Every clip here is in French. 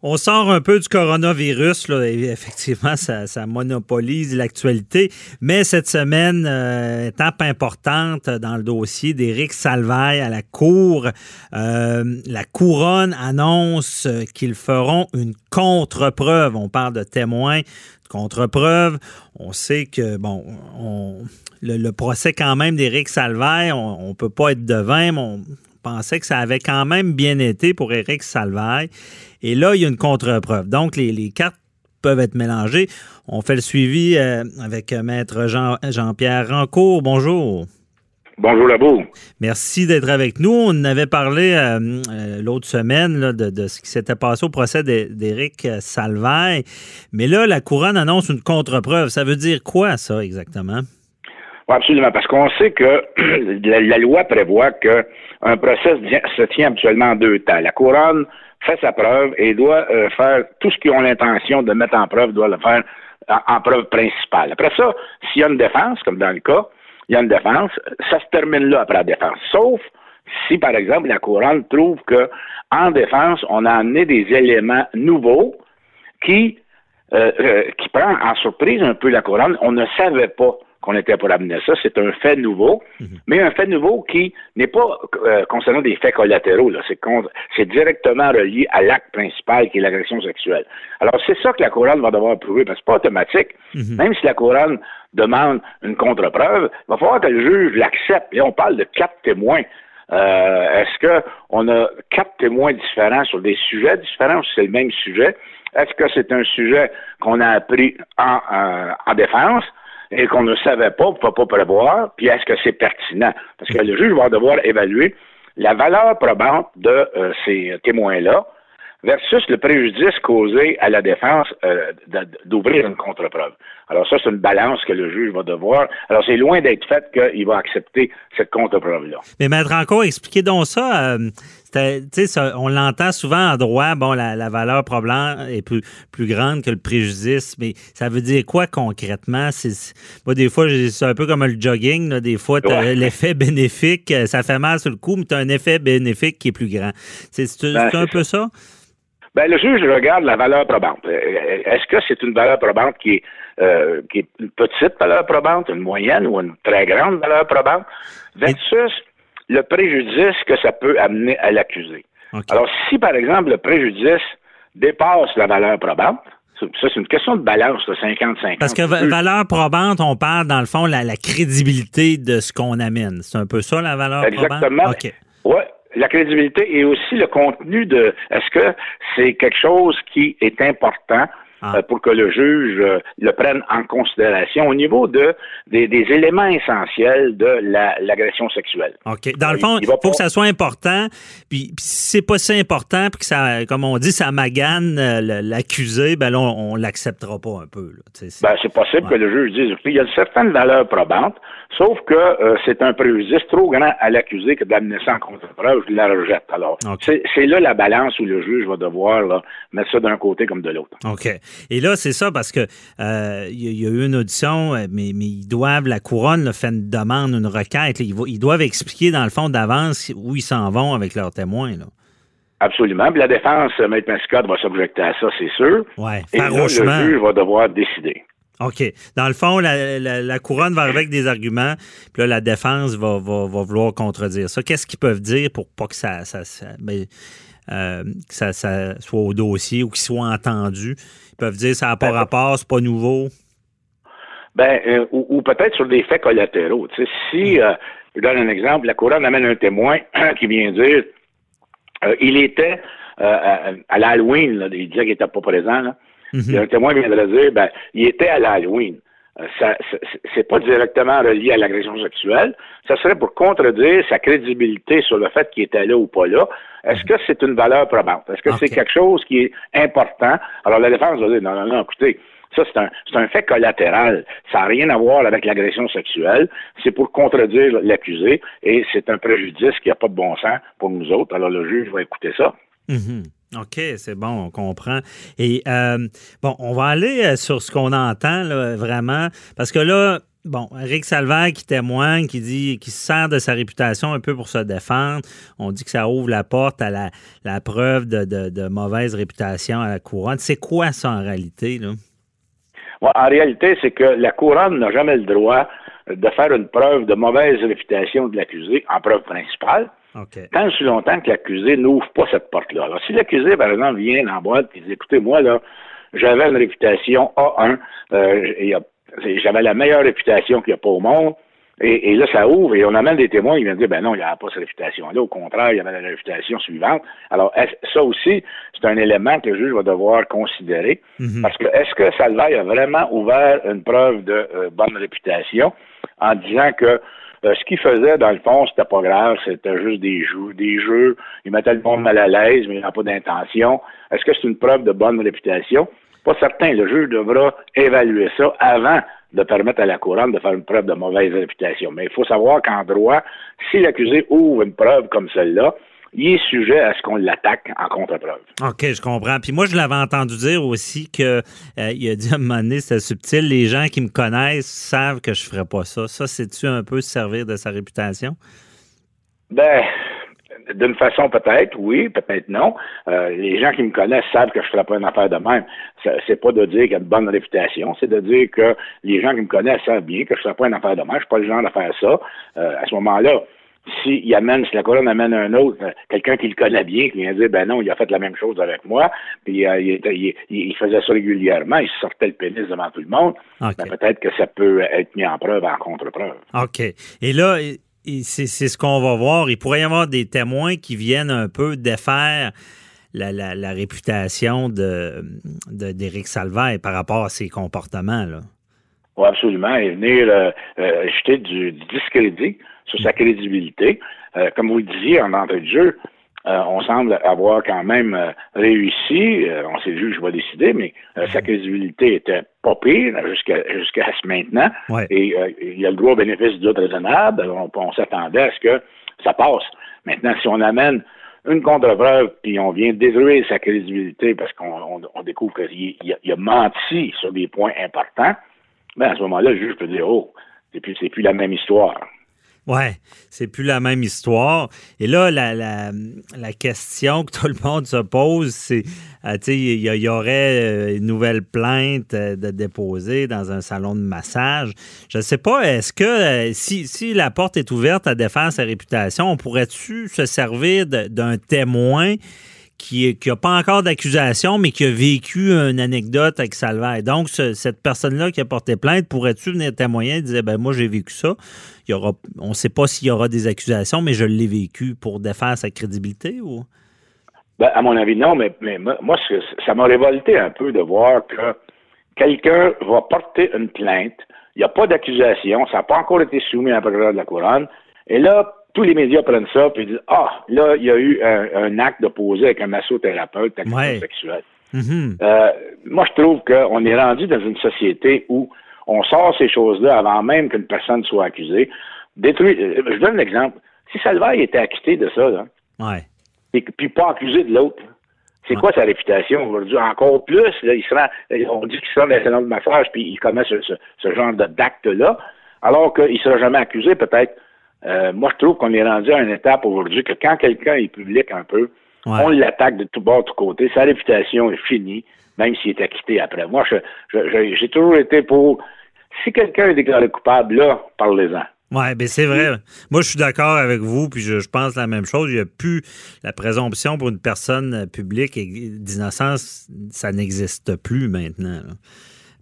On sort un peu du coronavirus, là, effectivement, ça, ça monopolise l'actualité, mais cette semaine, euh, étape importante dans le dossier d'Éric Salvaille à la Cour. Euh, la couronne annonce qu'ils feront une contre-preuve. On parle de témoins, de contre-preuve. On sait que, bon, on, le, le procès quand même d'Éric Salvaille, on, on peut pas être devin, mais on, pensait que ça avait quand même bien été pour Éric Salvaille. Et là, il y a une contre-preuve. Donc, les, les, cartes peuvent être mélangées. On fait le suivi euh, avec Maître Jean, Jean-Pierre Rancourt. Bonjour. Bonjour Labo. Merci d'être avec nous. On avait parlé euh, euh, l'autre semaine là, de, de, ce qui s'était passé au procès d'Éric Salvaille. Mais là, la couronne annonce une contre-preuve. Ça veut dire quoi, ça, exactement? Oui, absolument, parce qu'on sait que la, loi prévoit que un procès se tient habituellement en deux temps. La couronne fait sa preuve et doit euh, faire tout ce qu'ils ont l'intention de mettre en preuve, doit le faire en, en preuve principale. Après ça, s'il y a une défense, comme dans le cas, il y a une défense, ça se termine là après la défense. Sauf si, par exemple, la couronne trouve que en défense, on a amené des éléments nouveaux qui, euh, euh, qui prend en surprise un peu la couronne. On ne savait pas qu'on était pour amener ça. C'est un fait nouveau, mm -hmm. mais un fait nouveau qui n'est pas euh, concernant des faits collatéraux. C'est directement relié à l'acte principal qui est l'agression sexuelle. Alors, c'est ça que la couronne va devoir prouver, parce que c'est pas automatique. Mm -hmm. Même si la couronne demande une contre-preuve, il va falloir que le juge l'accepte. Et on parle de quatre témoins. Euh, Est-ce qu'on a quatre témoins différents sur des sujets différents ou c'est le même sujet? Est-ce que c'est un sujet qu'on a appris en, en, en défense? Et qu'on ne savait pas, on ne peut pas prévoir, puis est-ce que c'est pertinent? Parce que le juge va devoir évaluer la valeur probante de euh, ces témoins-là versus le préjudice causé à la défense euh, d'ouvrir une contre-preuve. Alors ça, c'est une balance que le juge va devoir. Alors c'est loin d'être fait qu'il va accepter cette contre-preuve-là. Mais Maître encore, expliquez donc ça. Euh, ça on l'entend souvent en droit, bon, la, la valeur probante est plus, plus grande que le préjudice, mais ça veut dire quoi concrètement? Moi, des fois, c'est un peu comme le jogging. Là, des fois, ouais. l'effet bénéfique, ça fait mal sur le coup, mais tu as un effet bénéfique qui est plus grand. C'est, c'est ben, un peu ça? Ben, le juge regarde la valeur probante. Est-ce que c'est une valeur probante qui est, euh, qui est une petite valeur probante, une moyenne ou une très grande valeur probante, versus Et... le préjudice que ça peut amener à l'accusé? Okay. Alors, si par exemple le préjudice dépasse la valeur probante, ça, c'est une question de balance, 50-50. Parce que valeur probante, on parle, dans le fond, la, la crédibilité de ce qu'on amène. C'est un peu ça, la valeur Exactement. probante? Exactement. Okay. La crédibilité et aussi le contenu de est-ce que c'est quelque chose qui est important ah. euh, pour que le juge euh, le prenne en considération au niveau de des, des éléments essentiels de l'agression la, sexuelle. OK. Dans le fond, il, il faut pas... que ça soit important. Puis, puis si c'est pas si important, puis que ça, comme on dit, ça magane euh, l'accusé, ben là, on, on l'acceptera pas un peu. Ben, c'est possible ouais. que le juge dise, il y a certaines valeurs probantes, sauf que euh, c'est un préjudice trop grand à l'accusé que d'amener ça en contre-preuve, je la rejette. Alors, okay. c'est là la balance où le juge va devoir là, mettre ça d'un côté comme de l'autre. OK. Et là, c'est ça parce que euh, il y, a eu une audition, euh, mais, mais ils doivent, la couronne fait une demande, une requête. Là, ils, ils, doivent expliquer dans le fond d'avance où ils s'en vont avec leurs témoins. Là. Absolument. Puis la défense, Maître Mascotte va s'objecter à ça, c'est sûr. Ouais, Et là, le juge va devoir décider. OK. Dans le fond, la, la, la, couronne va avec des arguments, puis là, la défense va, va, va vouloir contredire ça. Qu'est-ce qu'ils peuvent dire pour pas que ça, ça, ça ben, euh, que ça, ça, soit au dossier ou qu'il soit entendu? Ils peuvent dire ça n'a pas ben, rapport, c'est pas nouveau. Ben, euh, ou, ou peut-être sur des faits collatéraux. Si, euh, je donne un exemple, la couronne amène un témoin qui vient dire il était à, à l'Halloween, il disait qu'il n'était pas présent, là. Mm -hmm. A un témoin viendrait dire, ben, il était à l'Halloween. Euh, ça, c'est pas directement relié à l'agression sexuelle. Ça serait pour contredire sa crédibilité sur le fait qu'il était là ou pas là. Est-ce que c'est une valeur probante? Est-ce que c'est quelque chose qui est important? Alors, la défense va dire, non, non, non, écoutez, ça, c'est un, c'est un fait collatéral. Ça n'a rien à voir avec l'agression sexuelle. C'est pour contredire l'accusé et c'est un préjudice qui n'a pas de bon sens pour nous autres. Alors, le juge va écouter ça. Mhm. OK, c'est bon, on comprend. Et euh, bon, on va aller euh, sur ce qu'on entend vraiment, parce que là, bon, Eric Salvaire qui témoigne, qui dit qu'il se sert de sa réputation un peu pour se défendre. On dit que ça ouvre la porte à la, preuve de, mauvaise réputation à la couronne. C'est quoi ça en réalité, là? en réalité, c'est que la couronne n'a jamais le droit de faire une preuve de mauvaise réputation de l'accusé en preuve principale. Tant aussi longtemps que l'accusé n'ouvre pas cette porte-là. Alors, si l'accusé, par exemple, vient dans la boîte et dit Écoutez, moi, là, j'avais une réputation A1, euh, j'avais la meilleure réputation qu'il n'y a pas au monde. Et, là, ça ouvre et on amène des témoins, ils viennent dire, ben non, il n'y a pas cette réputation-là. Au contraire, il y avait la réputation suivante. Alors, ça aussi, c'est un élément que le juge va devoir considérer. Mhm. Parce que est-ce que Salvaille a vraiment ouvert une preuve de euh, bonne réputation? En disant que euh, ce qu'il faisait, dans le fond, c'était pas grave, c'était juste des jeux, des jeux. Il mettait le monde mal à l'aise, mais il n'a pas d'intention. Est-ce que c'est une preuve de bonne réputation? Pas certain. Le juge devra évaluer ça avant de permettre à la couronne de faire une preuve de mauvaise réputation. Mais il faut savoir qu'en droit, si l'accusé ouvre une preuve comme celle-là, il est sujet à ce qu'on l'attaque en contre-preuve. OK, je comprends. Puis moi, je l'avais entendu dire aussi que euh, il a dit à un moment donné, c'était subtil, les gens qui me connaissent savent que je ne ferais pas ça. Ça, c'est-tu un peu servir de sa réputation? Ben, d'une façon peut-être, oui, peut-être non. Euh, les gens qui me connaissent savent que je ne ferai pas une affaire de même. C'est pas de dire qu'il y a une bonne réputation, c'est de dire que les gens qui me connaissent savent bien que je ne ferai pas une affaire de même. Je suis pas le genre de faire ça. Euh, à ce moment-là, s'il amène, si la colonne amène un autre, euh, quelqu'un qui le connaît bien, qui vient dire, ben non, il a fait la même chose avec moi, puis il, faisait ça régulièrement, il sortait le pénis devant tout le monde, ben, peut-être que ça peut être mis en preuve, en contre-preuve. OK. Et là, c'est ce qu'on va voir. Il pourrait y avoir des témoins qui viennent un peu défaire la, réputation de d'Éric Salvaire par rapport à ses comportements. Là. Oui, absolument. Et venir euh, euh, jeter du, discrédit sur sa crédibilité. Euh, comme vous le disiez en entrée de jeu, euh, on semble avoir quand même euh, réussi. Euh, on sait le je vais décider, mais sa crédibilité était pas pire jusqu'à jusqu'à ce maintenant. Et il a le droit au bénéfice du doute raisonnable. On, s'attendait à ce que ça passe. Maintenant, si on amène une contre-preuve, puis on vient détruire sa crédibilité parce qu'on découvre qu'il a, menti sur des points importants, ben à ce moment-là, le juge peut dire Oh, c'est plus, c'est plus la même histoire. Ouais, c'est plus la même histoire. Et là, la, question que tout le monde se pose, c'est, euh, tu sais, il y, aurait euh, une nouvelle plainte euh, de déposer dans un salon de massage. Je ne sais pas, est-ce que si, si la porte est ouverte à défendre sa réputation, on pourrait-tu se servir d'un témoin qui n'a pas encore d'accusation, mais qui a vécu une anecdote avec Salvaire. Donc, cette personne-là qui a porté plainte, pourrait-tu venir témoigner? Et dire, ben moi, j'ai vécu ça. Il y aura, on ne sait pas s'il y aura des accusations, mais je l'ai vécu pour défaire sa crédibilité ou? Ben, à mon avis, non, mais, moi, ça m'a révolté un peu de voir que quelqu'un va porter une plainte, il n'y a pas d'accusation, ça n'a pas encore été soumis à un procureur de la couronne, et là, tous les médias prennent ça et disent Ah, là, il y a eu un, acte de poser avec un massothérapeute ouais. sexuel. Mm-hmm. Euh, moi, je trouve qu'on est rendu dans une société où on sort ces choses-là avant même qu'une personne soit accusée. Détruit. Euh, je donne un exemple. Si Salvaire était acquitté de ça, là, et puis pas accusé de l'autre, c'est quoi sa réputation? Aujourd'hui? Encore plus, là, il sera, on dit qu'il sera dans un salon de massage, puis il commet ce, ce, genre d'acte-là, alors qu'il ne sera jamais accusé, peut-être euh, moi, je trouve qu'on est rendu à une étape aujourd'hui que quand quelqu'un est public un peu, on l'attaque de tout bord, de tout côté. Sa réputation est finie, même s'il est acquitté après. Moi, j'ai toujours été pour. Si quelqu'un est déclaré coupable, là, parlez-en. Oui, bien c'est vrai. Moi, je suis d'accord avec vous, puis je, pense la même chose. Il n'y a plus la présomption pour une personne publique d'innocence, ça n'existe plus maintenant.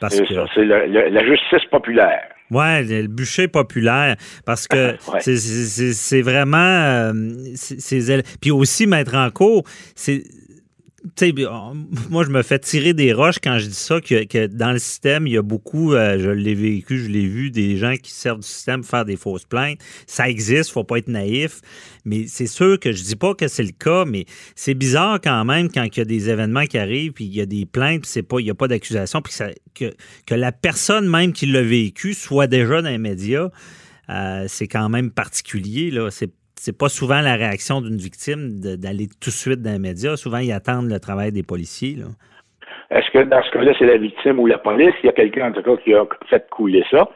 Parce que c'est la justice populaire. Oui, le bûcher populaire, parce que c'est vraiment... Euh, puis aussi, mettre en cours, c'est sais, moi, je me fais tirer des roches quand je dis ça, que, dans le système, il y a beaucoup, euh, je l'ai vécu, je l'ai vu, des gens qui servent du système pour faire des fausses plaintes. Ça existe, faut pas être naïf. Mais c'est sûr que je dis pas que c'est le cas, mais c'est bizarre quand même quand il y a des événements qui arrivent, puis il y a des plaintes, puis pas, il n'y a pas d'accusation, puis que, que la personne même qui l'a vécu soit déjà dans les médias. Euh, c'est quand même particulier. Là. C'est c'est pas souvent la réaction d'une victime d'aller tout de suite dans les médias. Souvent, ils attendent le travail des policiers. Est-ce que dans ce cas-là, c'est la victime ou la police? Il y a quelqu'un, en tout cas, qui a fait couler ça.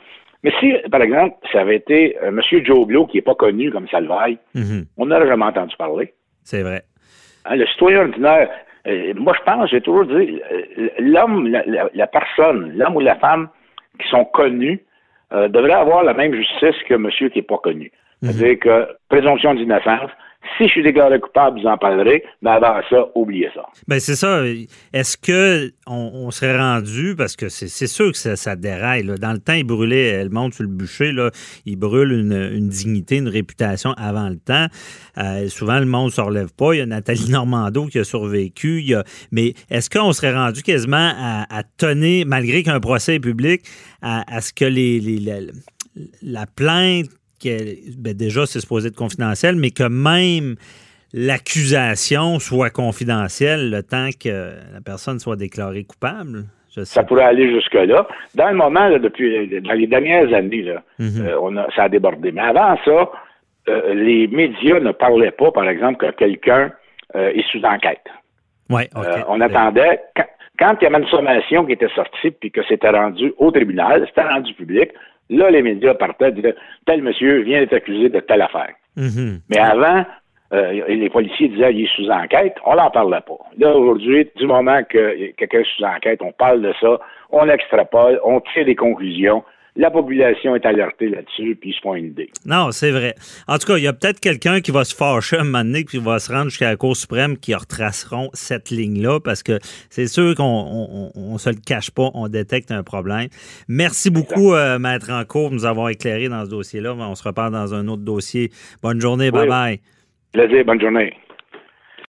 Mais si, par exemple, ça avait été euh, M. Joe Blow, qui n'est pas connu comme Salvaille, mm on n'aurait jamais entendu parler. C'est vrai. Hein, le citoyen ordinaire, euh, moi, je pense, j'ai toujours dit, euh, l'homme, la, personne, l'homme ou la femme qui sont connus devraient avoir la même justice que monsieur qui n'est pas connu. C'est-à-dire que présomption d'innocence, si je suis déclaré coupable, vous en parlerez, mais avant ça, oubliez ça. Bien, c'est ça. Est-ce que on, serait rendu, parce que c'est sûr que ça, déraille. Dans le temps, il brûlait le monde sur le bûcher. Là. Il brûle une, dignité, une réputation avant le temps. Euh, souvent, le monde ne se relève pas. Il y a Nathalie Normando qui a survécu. Mais est-ce qu'on serait rendu quasiment à, à tenir, malgré qu'un procès est public, à, ce que les, la plainte que ben, déjà c'est supposé être confidentiel, mais que même l'accusation soit confidentielle le temps que la personne soit déclarée coupable? Ça pourrait aller jusque-là. Dans le moment, depuis dans les dernières années, là, mhm. euh, on a, ça a débordé. Mais avant ça, euh, les médias ne parlaient pas, par exemple, que quelqu'un euh, est sous enquête. Ouais, on attendait, quand, quand, il y avait une sommation qui était sortie puis que c'était rendu au tribunal, c'était rendu public, Là, les médias partaient, disaient, tel monsieur vient d'être accusé de telle affaire. Mhm. Mais avant, euh, les policiers disaient, il est sous enquête, on n'en parlait pas. Là, aujourd'hui, du moment que quelqu'un est sous enquête, on parle de ça, on extrapole, on tire des conclusions, la population est alertée là-dessus, puis ils se font une idée. Non, c'est vrai. En tout cas, il y a peut-être quelqu'un qui va se fâcher un moment donné, puis va se rendre jusqu'à la Cour suprême qui retraceront cette ligne-là, parce que c'est sûr qu'on on, se le cache pas, on détecte un problème. Merci beaucoup, euh, Maître Encourt, de nous avoir éclairé dans ce dossier-là. On se reparle dans un autre dossier. Bonne journée, bye-bye. Plaisir, bonne journée.